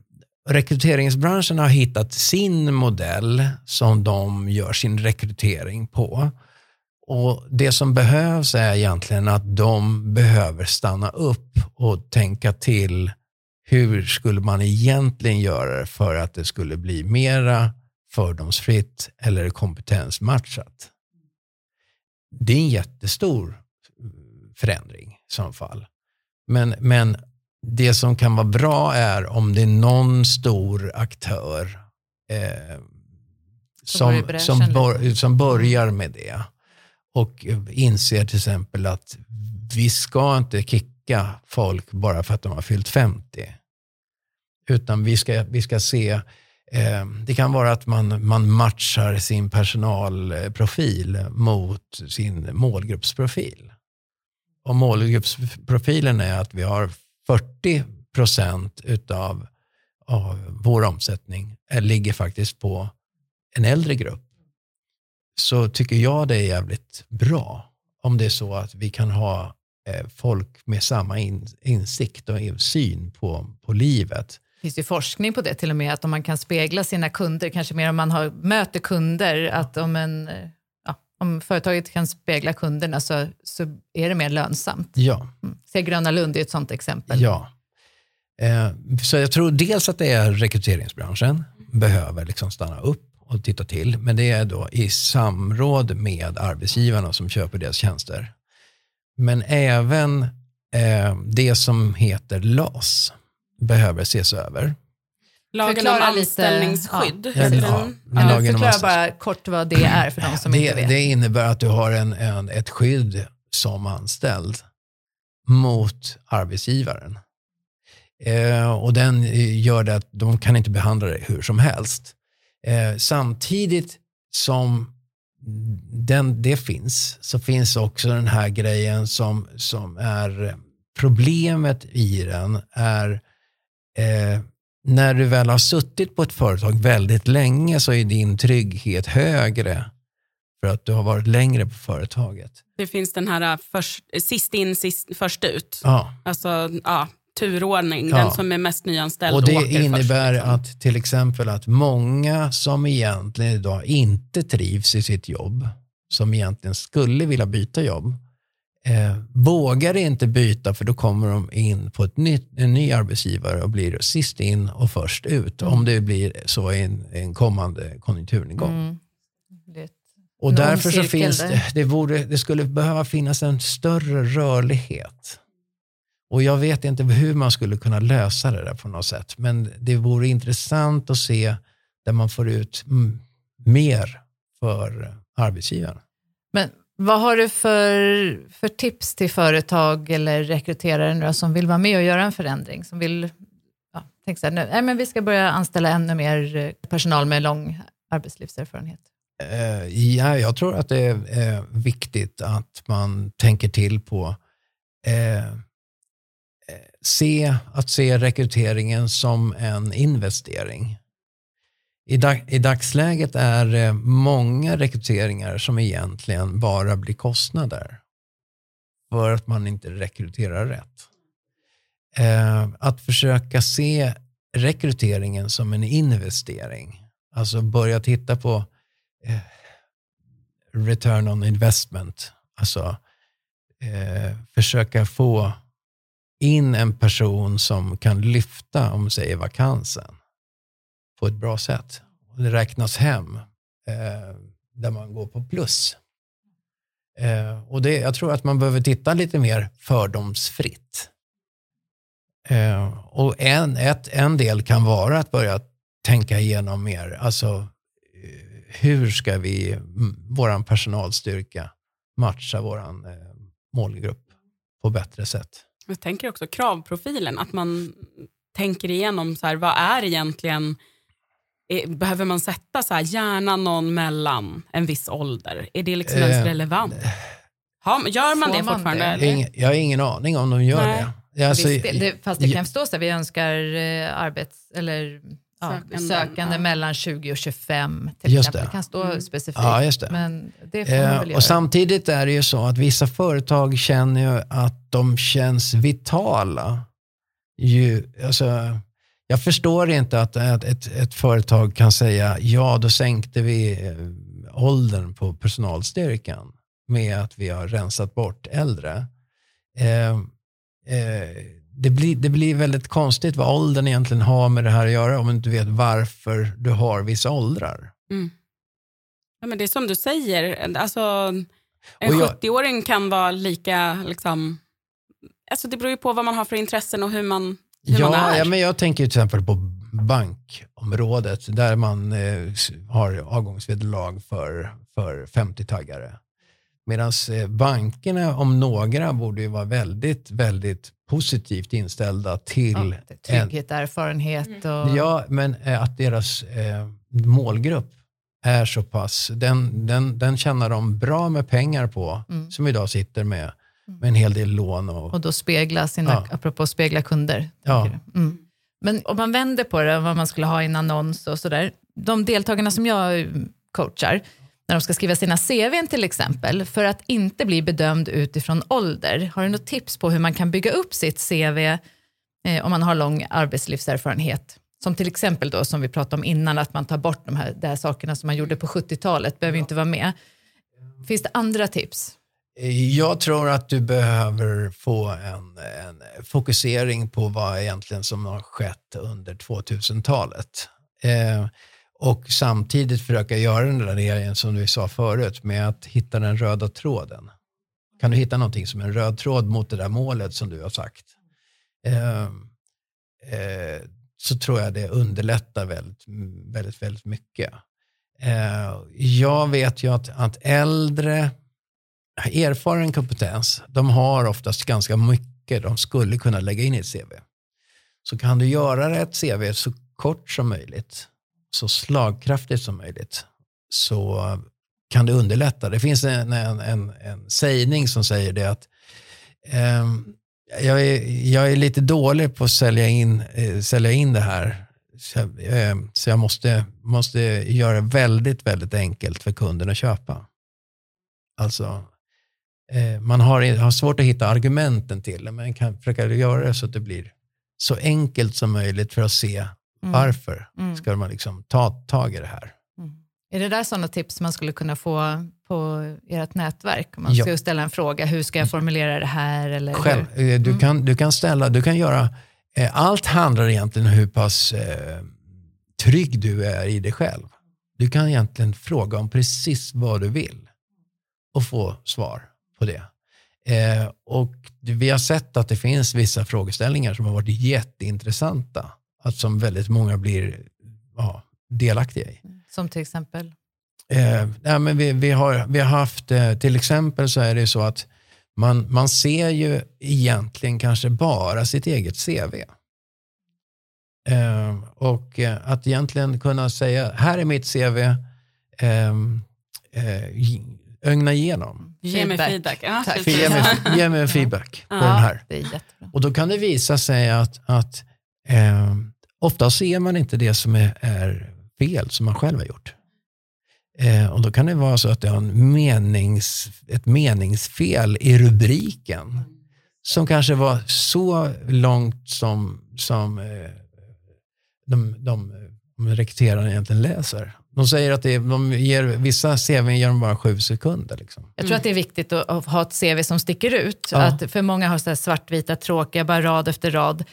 rekryteringsbranschen har hittat sin modell som de gör sin rekrytering på. Och Det som behövs är egentligen att de behöver stanna upp och tänka till. Hur skulle man egentligen göra det för att det skulle bli mera fördomsfritt eller kompetensmatchat? Det är en jättestor förändring i så fall. Men, men det som kan vara bra är om det är någon stor aktör eh, som, som, bör, som börjar med det och inser till exempel att vi ska inte kicka folk bara för att de har fyllt 50. Utan vi ska, vi ska se Eh, det kan vara att man, man matchar sin personalprofil mot sin målgruppsprofil. Och målgruppsprofilen är att vi har 40 procent utav av vår omsättning eh, ligger faktiskt på en äldre grupp. Så tycker jag det är jävligt bra om det är så att vi kan ha eh, folk med samma insikt och syn på, på livet det finns ju forskning på det till och med, att om man kan spegla sina kunder, kanske mer om man har, möter kunder, att om, en, ja, om företaget kan spegla kunderna så, så är det mer lönsamt. Ja. Mm. Se Gröna Lund är ett sånt exempel. Ja. Eh, så jag tror dels att det är rekryteringsbranschen behöver liksom stanna upp och titta till, men det är då i samråd med arbetsgivarna som köper deras tjänster. Men även eh, det som heter LAS, behöver ses över. Lagen förklara om anställningsskydd. Lite, ja. Ja, ja, ja, förklara bara kort vad det är för de som det, inte vet. Det innebär att du har en, en, ett skydd som anställd mot arbetsgivaren. Eh, och den gör det att de kan inte behandla dig hur som helst. Eh, samtidigt som den, det finns så finns också den här grejen som, som är problemet i den är eh, när du väl har suttit på ett företag väldigt länge så är din trygghet högre för att du har varit längre på företaget. Det finns den här äh, först, sist in, sist, först ut. Ja. Alltså, ja, turordning, ja. den som är mest nyanställd Och Det innebär först, liksom. att till exempel att många som egentligen idag inte trivs i sitt jobb, som egentligen skulle vilja byta jobb, eh, vågar inte byta för då kommer de in på ett nytt, en ny arbetsgivare och blir sist in och först ut mm. om det blir så i en, en kommande konjunkturnedgång. Mm. Och därför så finns det, det, borde, det skulle behöva finnas en större rörlighet. Och jag vet inte hur man skulle kunna lösa det där på något sätt. Men det vore intressant att se där man får ut mer för arbetsgivaren. Men vad har du för, för tips till företag eller rekryterare som vill vara med och göra en förändring? Som vill ja, tänka så här, nej, men vi ska börja anställa ännu mer eh, personal med lång arbetslivserfarenhet. Uh, ja, jag tror att det är viktigt att man tänker till på uh, se, att se rekryteringen som en investering. I, dag, I dagsläget är det många rekryteringar som egentligen bara blir kostnader för att man inte rekryterar rätt. Eh, att försöka se rekryteringen som en investering, alltså börja titta på eh, return on investment, alltså eh, försöka få in en person som kan lyfta, om säger vakansen på ett bra sätt. det räknas hem eh, där man går på plus. Eh, och det, jag tror att man behöver titta lite mer fördomsfritt. Eh, och en, ett, en del kan vara att börja tänka igenom mer, alltså eh, hur ska vi, vår personalstyrka, matcha vår eh, målgrupp på bättre sätt. Jag tänker också kravprofilen, att man tänker igenom så här, vad är egentligen är, behöver man sätta så här, gärna någon mellan en viss ålder? Är det liksom ens Eh, relevant? Ha, gör man Får det man fortfarande? det? eller? Ing, jag har ingen aning om de gör Nej. det. Alltså, Visst, det, fast det kan stå så här, vi önskar eh, arbets, eller, Sökande, sökande, ja. mellan 20 och 25 till Just exempel. det. Det kan stå Mm. specifikt. Ja, just det. Men det får Eh, göra. och samtidigt är det ju så att vissa företag känner ju att de känns vitala. Ju, alltså, jag förstår inte att ett, ett, ett företag kan säga ja, då sänkte vi eh, åldern på personalstyrkan med att vi har rensat bort äldre. Eh, eh, det, blir, det blir väldigt konstigt vad åldern egentligen har med det här att göra om du inte vet varför du har vissa åldrar. Mm. Ja, men det är som du säger, alltså, en jag- 70-åring kan vara lika... Liksom, alltså det beror ju på vad man har för intressen och hur man, hur man Ja, är. ja, men jag tänker till exempel på bankområdet där man eh, har avgångsvederlag för, för 50-taggare. Medan eh, bankerna om några borde ju vara väldigt, väldigt positivt inställda till ja, trygghet, erfarenhet och... Ja, men eh, att deras eh, målgrupp är så pass, den, den, den tjänar de bra med pengar på, Mm. som idag sitter med, med en hel del lån. Och, Och då spegla sina, Ja. apropå spegla kunder. Ja. Mm. Men om man vänder på det, vad man skulle ha i en annons och sådär. De deltagarna som jag coachar, när de ska skriva sina CVn till exempel, för att inte bli bedömd utifrån ålder, har du något tips på hur man kan bygga upp sitt CV eh, om man har lång arbetslivserfarenhet? Som till exempel då, som vi pratade om innan, att man tar bort de här, de här sakerna som man gjorde på 70-talet, behöver inte vara med. Finns det andra tips? Jag tror att du behöver få en, en fokusering på vad egentligen som har skett under 2000-talet. Eh, och samtidigt försöka göra den där grejen som vi sa förut med att hitta den röda tråden. Kan du hitta någonting som en röd tråd mot det där målet som du har sagt? Eh, eh, så tror jag det underlättar väldigt, väldigt, väldigt mycket. Eh, jag vet ju att, att äldre erfaren kompetens, de har oftast ganska mycket de skulle kunna lägga in i ett CV. Så kan du göra ett CV så kort som möjligt, så slagkraftigt som möjligt, så kan det underlätta. Det finns en, en, en, en sägning som säger det att eh, jag, är, jag är lite dålig på att sälja in, eh, sälja in det här. Så, jag- eh, så jag måste, måste göra det väldigt, väldigt enkelt för kunden att köpa. Alltså, eh, man har, har svårt att hitta argumenten till det, men kan försöka göra det så att det blir så enkelt som möjligt för att se Mm. varför Mm. ska man liksom ta tag i det här. Mm. Är det där sådana tips man skulle kunna få på ert nätverk? Om man Ja. ska ställa en fråga, hur ska jag formulera det här? Eller Själv, hur? eh, du, Mm. kan, du kan ställa, du kan göra, eh, allt handlar egentligen om hur pass eh, trygg du är i dig själv. Du kan egentligen fråga om precis vad du vill och få svar på det. Eh, och vi har sett att det finns vissa frågeställningar som har varit jätteintressanta, att som väldigt många blir ja, delaktiga i. Som till exempel? Eh, nej, men vi, vi, har, vi har haft, eh, till exempel så är det så att man, man ser ju egentligen kanske bara sitt eget CV. Eh, och eh, att egentligen kunna säga, här är mitt CV, eh, eh, ögna igenom. Ge mig feedback. Ja. Ge mig, ge mig feedback på Ja. den här. Det är jättebra. Och då kan det visa sig att, att eh, ofta ser man inte det som är, är fel som man själv har gjort. Eh, och då kan det vara så att det har en menings, ett meningsfel i rubriken som kanske var så långt som, som eh, de, de, de rekryterarna egentligen läser. De säger att det, de ger, vissa CV ger de bara sju sekunder. Liksom. Jag tror att det är viktigt att, ha ett CV som sticker ut. Ja. Att för många har så svartvita, tråkiga, bara rad efter rad.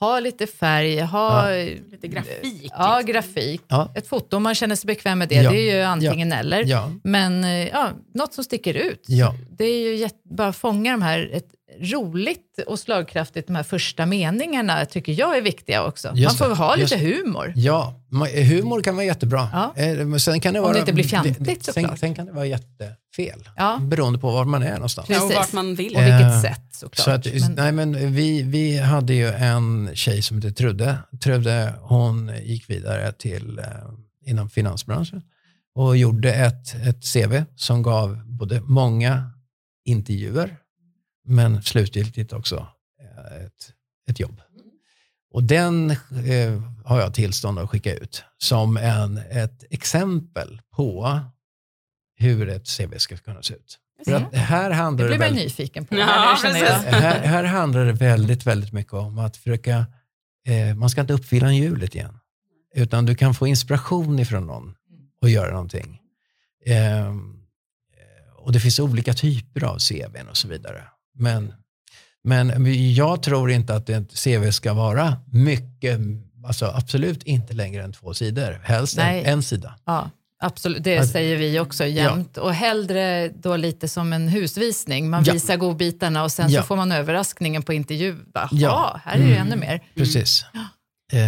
Ha lite färg, ha Lite grafik. ja, liksom. grafik. Ja. Ett foto om man känner sig bekväm med det, Ja. det är ju antingen eller. Ja. Men eh, ja, något som sticker ut. Ja. Det är ju jätte, bara fånga de här, ett roligt och slagkraftigt, de här första meningarna tycker jag är viktiga också. Just man får det, ha just lite humor. Ja, humor kan vara jättebra. Ja. Eh, sen kan det Om vara, det inte blir fjantigt, sen, såklart. sen kan det vara jättefel. Ja. Beroende på var man är någonstans. Ja, och Precis. vart man vill. Och vilket Eh, sätt såklart. Så att, Men- nej, men vi, vi hade ju en tjej som hette Trude. Trude hon gick vidare till, eh, inom finansbranschen och gjorde ett, ett CV som gav både många intervjuer men slutgiltigt också eh, ett, ett jobb. Och den eh, har jag tillstånd att skicka ut som en, ett exempel på hur ett CV ska kunna se ut. För att här handlar det blir man väl, nyfiken på. Ja, här, här, här handlar det väldigt, väldigt mycket om att försöka, eh, man ska inte uppfinna hjulet igen. Utan du kan få inspiration ifrån någon och göra någonting. Eh, och det finns olika typer av CVn och så vidare. Men, men jag tror inte att ett CV ska vara mycket, alltså absolut inte längre än två sidor. Helst en, Nej. en sida. Ja, absolut. Det Att- säger vi också jämt. Och hellre då lite som en husvisning. Man Ja. visar godbitarna och sen Ja. så får man överraskningen på intervju. Jaha, Ja. här är det Mm. ännu mer. Precis. Eh,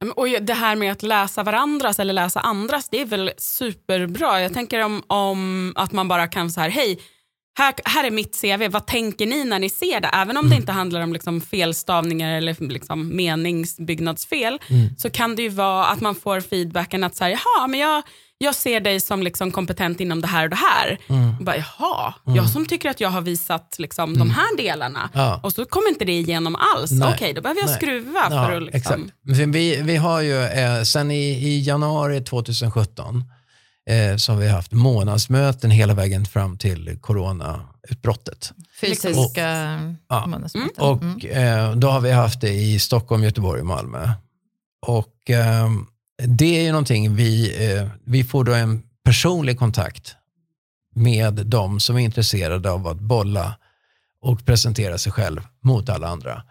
Men, Och det här med att läsa varandras eller läsa andras, det är väl superbra. Jag tänker om, om att man bara kan så här, hej, här, här är mitt CV, vad tänker ni när ni ser det? Även om det inte handlar om liksom felstavningar eller liksom meningsbyggnadsfel, så kan det ju vara att man får feedbacken att så här, jaha, men jag, jag ser dig som liksom kompetent inom det här och det här. Och bara, jaha, jag som tycker att jag har visat liksom de här delarna. Ja. Och så kommer inte det igenom alls. Okej, då behöver jag Nej. skruva för att liksom... Exakt. Vi, vi har ju, eh, sen i, i januari 2017, eh, har vi haft månadsmöten hela vägen fram till coronautbrottet. Fysiska Ja. månadsmöten. Och Mm. eh, då har vi haft det i Stockholm, Göteborg och Malmö. Och eh, det är ju någonting vi, eh, vi får då en personlig kontakt med de som är intresserade av att bolla och presentera sig själv mot alla andra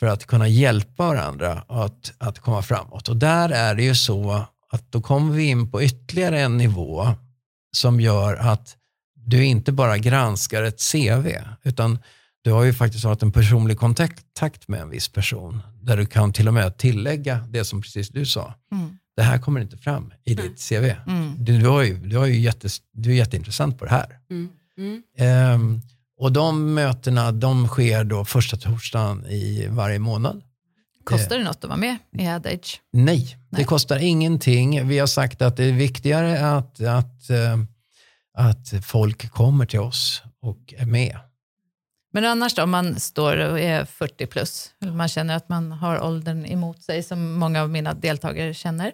för att kunna hjälpa varandra att, att komma framåt. Och där är det ju så att då kommer vi in på ytterligare en nivå som gör att du inte bara granskar ett CV utan du har ju faktiskt haft en personlig kontakt med en viss person där du kan till och med tillägga det som precis du sa. Mm. Det här kommer inte fram i ditt CV. Mm. Du, du, har ju, du, har ju jättes, du är jätteintressant på det här. Mm. Mm. Ehm, och de mötena de sker då första torsdagen i varje månad. Kostar det något att vara med i Adage? Nej, det Nej. kostar ingenting. Vi har sagt att det är viktigare att, att, eh, att folk kommer till oss och är med. Men annars då, om man står och är 40 plus, man känner att man har åldern emot sig, som många av mina deltagare känner.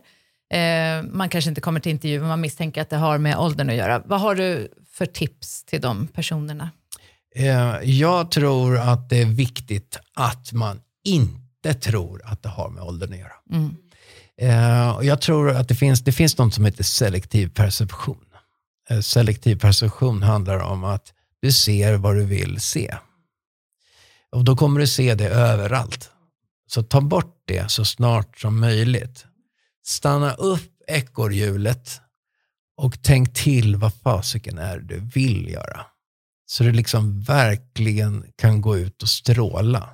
Eh, man kanske inte kommer till intervju, men man misstänker att det har med åldern att göra. Vad har du för tips till de personerna? Eh, jag tror att det är viktigt att man inte tror att det har med åldern att göra. Mm. Eh, och jag tror att det finns, det finns något som heter selektiv perception. Eh, selektiv perception handlar om att du ser vad du vill se. Och då kommer du se det överallt. Så ta bort det så snart som möjligt. Stanna upp ekorrhjulet och tänk till vad fasiken är du vill göra. Så du liksom verkligen kan gå ut och stråla.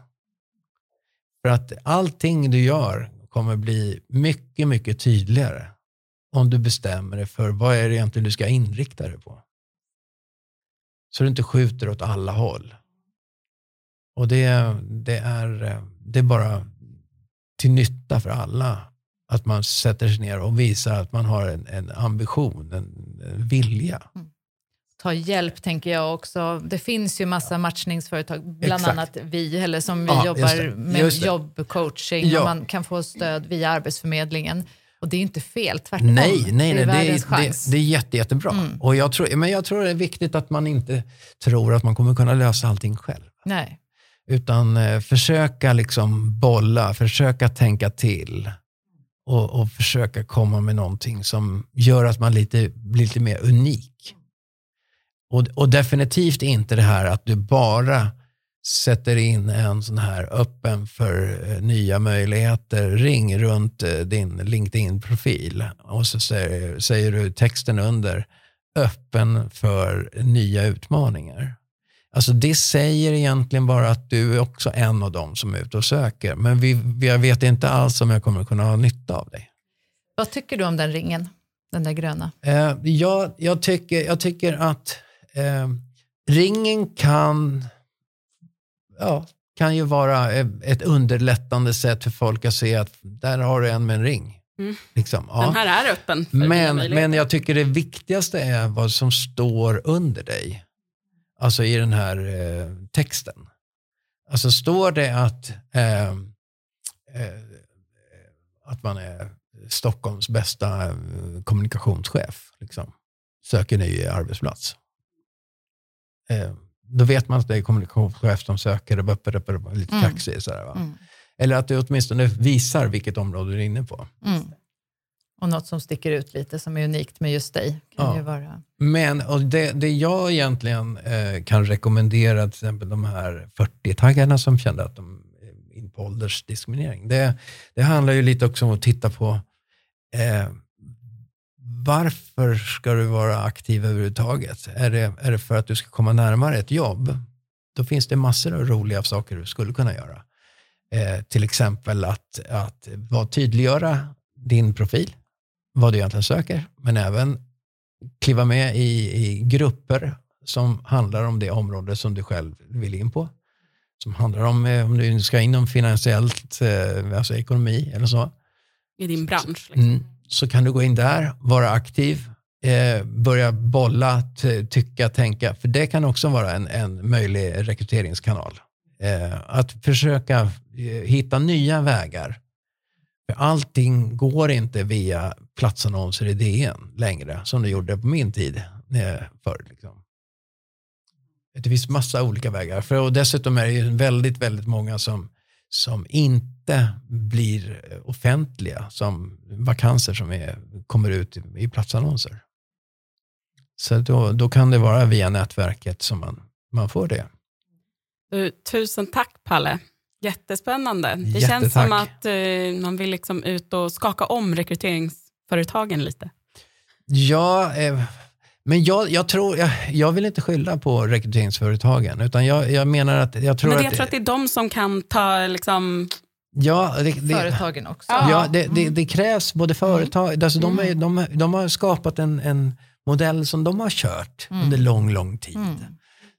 För att allting du gör kommer bli mycket, mycket tydligare om du bestämmer dig för vad är det egentligen du ska inrikta dig på. Så du inte skjuter åt alla håll. Och det, det, är, det är bara till nytta för alla att man sätter sig ner och visar att man har en, en ambition, en, en vilja. Mm. Ta hjälp tänker jag också. Det finns ju massa matchningsföretag, bland Exakt. annat vi, eller som vi Ja, jobbar med jobbcoaching Ja. och man kan få stöd via Arbetsförmedlingen. Och det är inte fel, tvärtom. Nej, nej, nej, det är det, är, det, det är jätte, jättebra. Mm. Och jag tror, men jag tror det är viktigt att man inte tror att man kommer kunna lösa allting själv. nej. Utan eh, försöka liksom bolla, försöka tänka till och, och försöka komma med någonting som gör att man lite, blir lite mer unik. Och, och definitivt inte det här att du bara sätter in en sån här öppen för eh, nya möjligheter ring runt eh, din LinkedIn-profil och så säger, säger du texten under öppen för nya utmaningar. Alltså det säger egentligen bara att du är också en av dem som är ute och söker. Men vi, jag vet inte alls om jag kommer kunna ha nytta av dig. Vad tycker du om den ringen? Den där gröna? Eh, jag, jag, tycker, jag tycker att eh, ringen kan, ja, kan ju vara ett underlättande sätt för folk att se att där har du en med en ring. Mm. Liksom, ja. Den här är öppen men men jag tycker det viktigaste är vad som står under dig. Alltså i den här eh, texten. Alltså står det att, eh, eh, att man är Stockholms bästa eh, kommunikationschef, liksom, söker ny arbetsplats. Eh, då vet man att det är kommunikationschef som söker, och böp, böp, böp, lite Mm. kaxig. Sådär, va? Mm. Eller att du åtminstone visar vilket område du är inne på. Mm. Och något som sticker ut lite, som är unikt med just dig. Kan Ja. ju vara... Men och det, det jag egentligen eh, kan rekommendera, till exempel de här 40-taggarna som kände att de är in på åldersdiskriminering. Det, det handlar ju lite också om att titta på eh, varför ska du vara aktiv överhuvudtaget? Är det, är det för att du ska komma närmare ett jobb? Då finns det massor av roliga saker du skulle kunna göra. Eh, till exempel att, att vara tydliggöra din profil, vad du egentligen söker, men även kliva med i, i grupper som handlar om det område som du själv vill in på. Som handlar om eh, om du ska inom finansiellt, eh, alltså ekonomi eller så. I din bransch. Liksom. Mm. Så kan du gå in där, vara aktiv, eh, börja bolla, tycka, tänka. För det kan också vara en, en möjlig rekryteringskanal. Eh, att försöka eh, hitta nya vägar. För allting går inte via platsannonser i DN längre, som det gjorde på min tid eh, förr. Liksom. Det finns massa olika vägar. För, och dessutom är det ju väldigt, väldigt många som, som inte blir offentliga som vakanser som är, kommer ut i, i platsannonser. Så då, då kan det vara via nätverket som man, man får det. Du, tusen tack Palle. Jättespännande. Det Jättetack. känns som att eh, man vill liksom ut och skaka om rekryteringsföretagen lite. Ja, eh, men jag, jag, tror, jag, jag vill inte skylla på rekryteringsföretagen, utan jag, jag menar att jag tror Men att... jag tror att det är de som kan ta liksom, ja, det, det, Företagen också. Ja. Det, det, det krävs både företag, alltså de, är, de, de har skapat en, en modell som de har kört under lång, lång tid. Mm.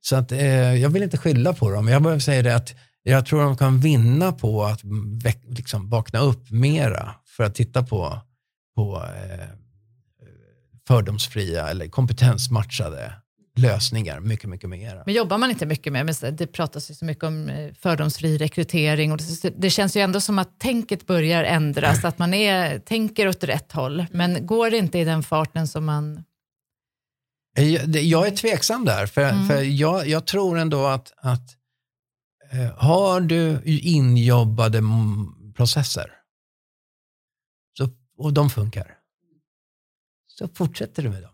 Så att, eh, jag vill inte skylla på dem. Jag bara säger det att jag tror de kan vinna på att väck, liksom, vakna upp mera för att titta på, på eh, fördomsfria eller kompetensmatchade lösningar mycket, mycket mera. Men jobbar man inte mycket med, men det pratas ju så mycket om eh, fördomsfri rekrytering och det, det känns ju ändå som att tänket börjar ändras, att man är, tänker åt rätt håll, men går det inte i den farten som man... Eh, Jag, är tveksam där, för, Mm. för jag, jag tror ändå att, att eh, har du injobbade processer så, och de funkar, så fortsätter du med dem.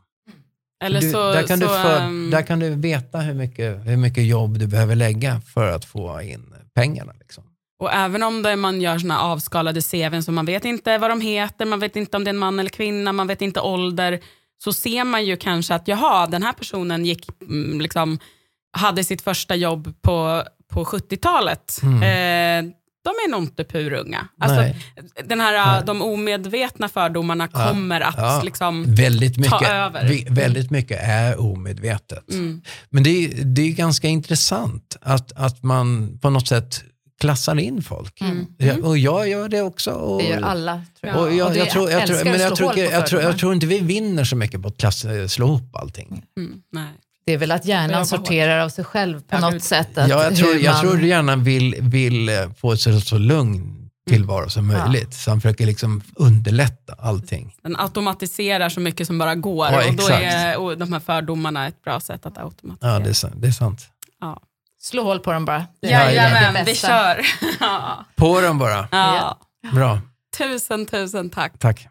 eller du, så... där, kan så, du för, ehm, där kan du veta hur mycket, hur mycket jobb du behöver lägga för att få in pengarna. Liksom. Och även om det, man gör såna avskalade CVn så man vet inte vad de heter, man vet inte om det är en man eller kvinna, man vet inte ålder, så ser man ju kanske att jaha, den här personen gick, mm, liksom, hade sitt första jobb på, på 70-talet. Mm. Eh, de är nog inte purunga. Alltså, Nej. den här, Nej. De omedvetna fördomarna Ja, kommer att ja. liksom... Väldigt mycket, över. vi- väldigt mycket är omedvetet. Mm. Men det är, det är ganska intressant att, att man på något sätt klassar in folk. Mm. Ja, Och jag gör det också. Och, Det gör alla, tror jag. Och jag, Och det jag, tror, jag, tror, älskar men att jag, slå tror, hål på jag, tror, fördomar. jag tror inte vi vinner så mycket på att klass, slå ihop allting. Mm, nej. Det är väl att hjärnan sorterar av sig själv på Ja, något sätt. Att Ja, jag, tror, hur jag man- tror du gärna vill, vill eh, få ett så, så lugn tillvaro som Ja. möjligt. Så han försöker liksom underlätta allting. Den automatiserar så mycket som bara går Ja, och då är och de här fördomarna ett bra sätt att automatisera. Ja, det är sant. Det är sant. Ja. Slå hål på dem bara. Jajamän, vi kör. ja. På dem bara. Ja. Bra. Tusen, tusen tack. Tack.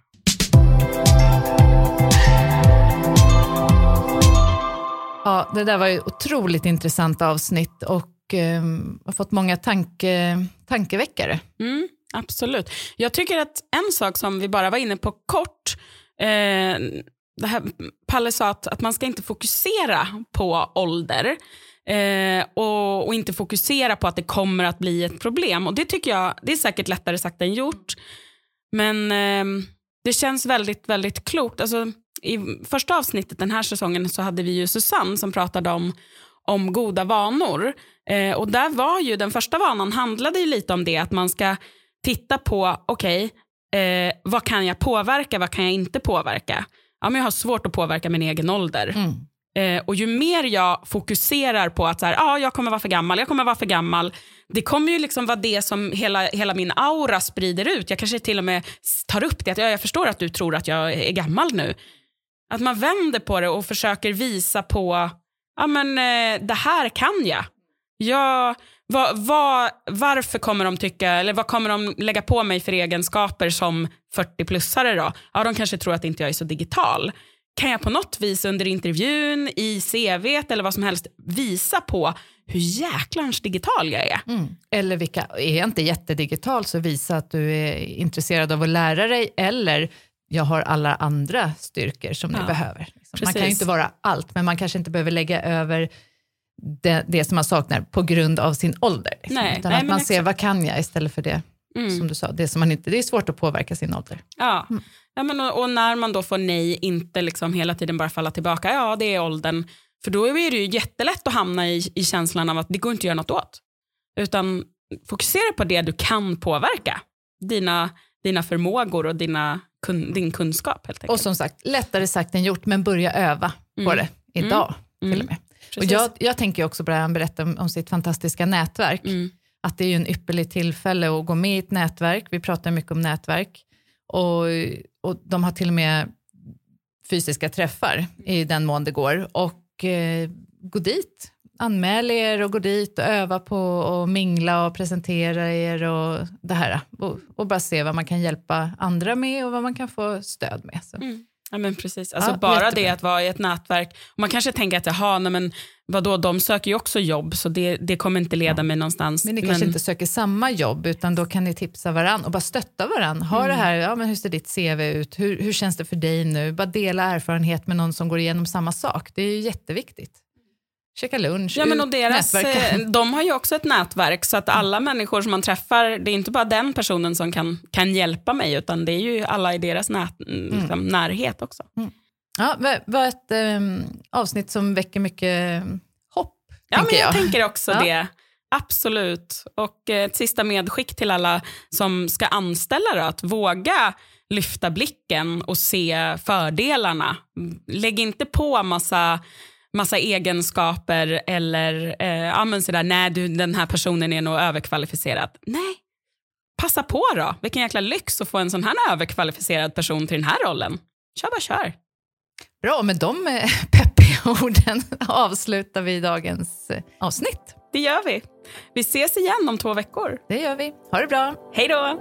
Ja, det där var ju otroligt intressant avsnitt och och eh, har fått många tanke, tankeväckare. Mm, absolut. Jag tycker att en sak som vi bara var inne på kort, eh, det här, Palle sa att, att man ska inte fokusera på ålder. Eh, och, och, inte fokusera på att det kommer att bli ett problem. Och Det tycker jag, det är säkert lättare sagt än gjort. Men eh, det känns väldigt, väldigt klokt. Alltså, i första avsnittet den här säsongen så hade vi ju Susanne som pratade om, om goda vanor. Eh, och där var ju den första vanan handlade ju lite om det, att man ska titta på, okej, okay, eh, vad kan jag påverka, vad kan jag inte påverka? Ja, men jag har svårt att påverka min egen ålder. Mm. Eh, och ju mer jag fokuserar på att så här, ah, jag kommer vara för gammal, jag kommer vara för gammal. Det kommer ju liksom vara det som hela, hela min aura sprider ut. Jag kanske till och med tar upp det, att ja, jag förstår att du tror att jag är gammal nu. Att man vänder på det och försöker visa på, ja men eh, det här kan jag. jag vad, va, varför kommer de tycka, eller vad kommer de lägga på mig för egenskaper som 40-plussare då? Ja, de kanske tror att inte jag är så digital kan jag på något vis under intervjun, i CV eller vad som helst visa på hur jäklans digital jag är. Mm. Eller vilka, är jag inte jättedigital så visa att du är intresserad av att lära dig eller jag har alla andra styrkor som ja. ni behöver. Liksom. Man kan ju inte vara allt, men man kanske inte behöver lägga över det, det som man saknar på grund av sin ålder. Liksom. Nej, Utan nej, att man ser vad kan jag istället för det Mm. Som du sa, det, som man inte, det är svårt att påverka sin ålder. Ja, mm. ja men och, och, när man då får nej, inte liksom hela tiden bara falla tillbaka, ja det är åldern. För då är det ju jättelätt att hamna i, i känslan av att det går inte att göra något åt. Utan fokusera på det du kan påverka. Dina, dina förmågor och dina, kun, din kunskap. Helt enkelt. Och som sagt, lättare sagt än gjort, men börja öva mm. på det idag. Mm. Till och med. Och jag, jag tänker också på det han berättade om, om sitt fantastiska nätverk. Mm att det är en ypperligt tillfälle att gå med i ett nätverk. Vi pratar mycket om nätverk. Och, och de har till och med fysiska träffar i den mån det går. Och eh, gå dit, anmäl er och gå dit och öva på att mingla och presentera er och det här. Och, och, bara se vad man kan hjälpa andra med och vad man kan få stöd med. Mm. Ja, men precis. Alltså, ja, bara jättebra. det att vara i ett nätverk. Man kanske tänker att jaha, nej, men vadå, de söker ju också jobb så det, det kommer inte leda mig någonstans. Men ni men... kanske inte söker samma jobb utan då kan ni tipsa varandra och bara stötta varandra. Ha mm. det här, ja, men hur ser ditt CV ut? Hur, hur känns det för dig nu? Bara dela erfarenhet med någon som går igenom samma sak. Det är ju jätteviktigt käka lunch, ja, men och deras, eh, De har ju också ett nätverk så att alla människor som man träffar, det är inte bara den personen som kan, kan hjälpa mig utan det är ju alla i deras nät, mm. liksom, närhet också. Mm. Ja, det var ett um, avsnitt som väcker mycket hopp. Ja, men jag, jag tänker också ja. det. Absolut. Och eh, ett sista medskick till alla som ska anställa då, att våga lyfta blicken och se fördelarna. Lägg inte på massa massa egenskaper eller eh, ja, men sådär, nej du, den här personen är nog överkvalificerad. Nej, passa på då. Vilken jäkla lyx att få en sån här överkvalificerad person till den här rollen. Kör bara kör. Bra, med de eh, peppiga orden avslutar vi dagens eh, avsnitt. Det gör vi. Vi ses igen om två veckor. Det gör vi. Ha det bra. Hej då.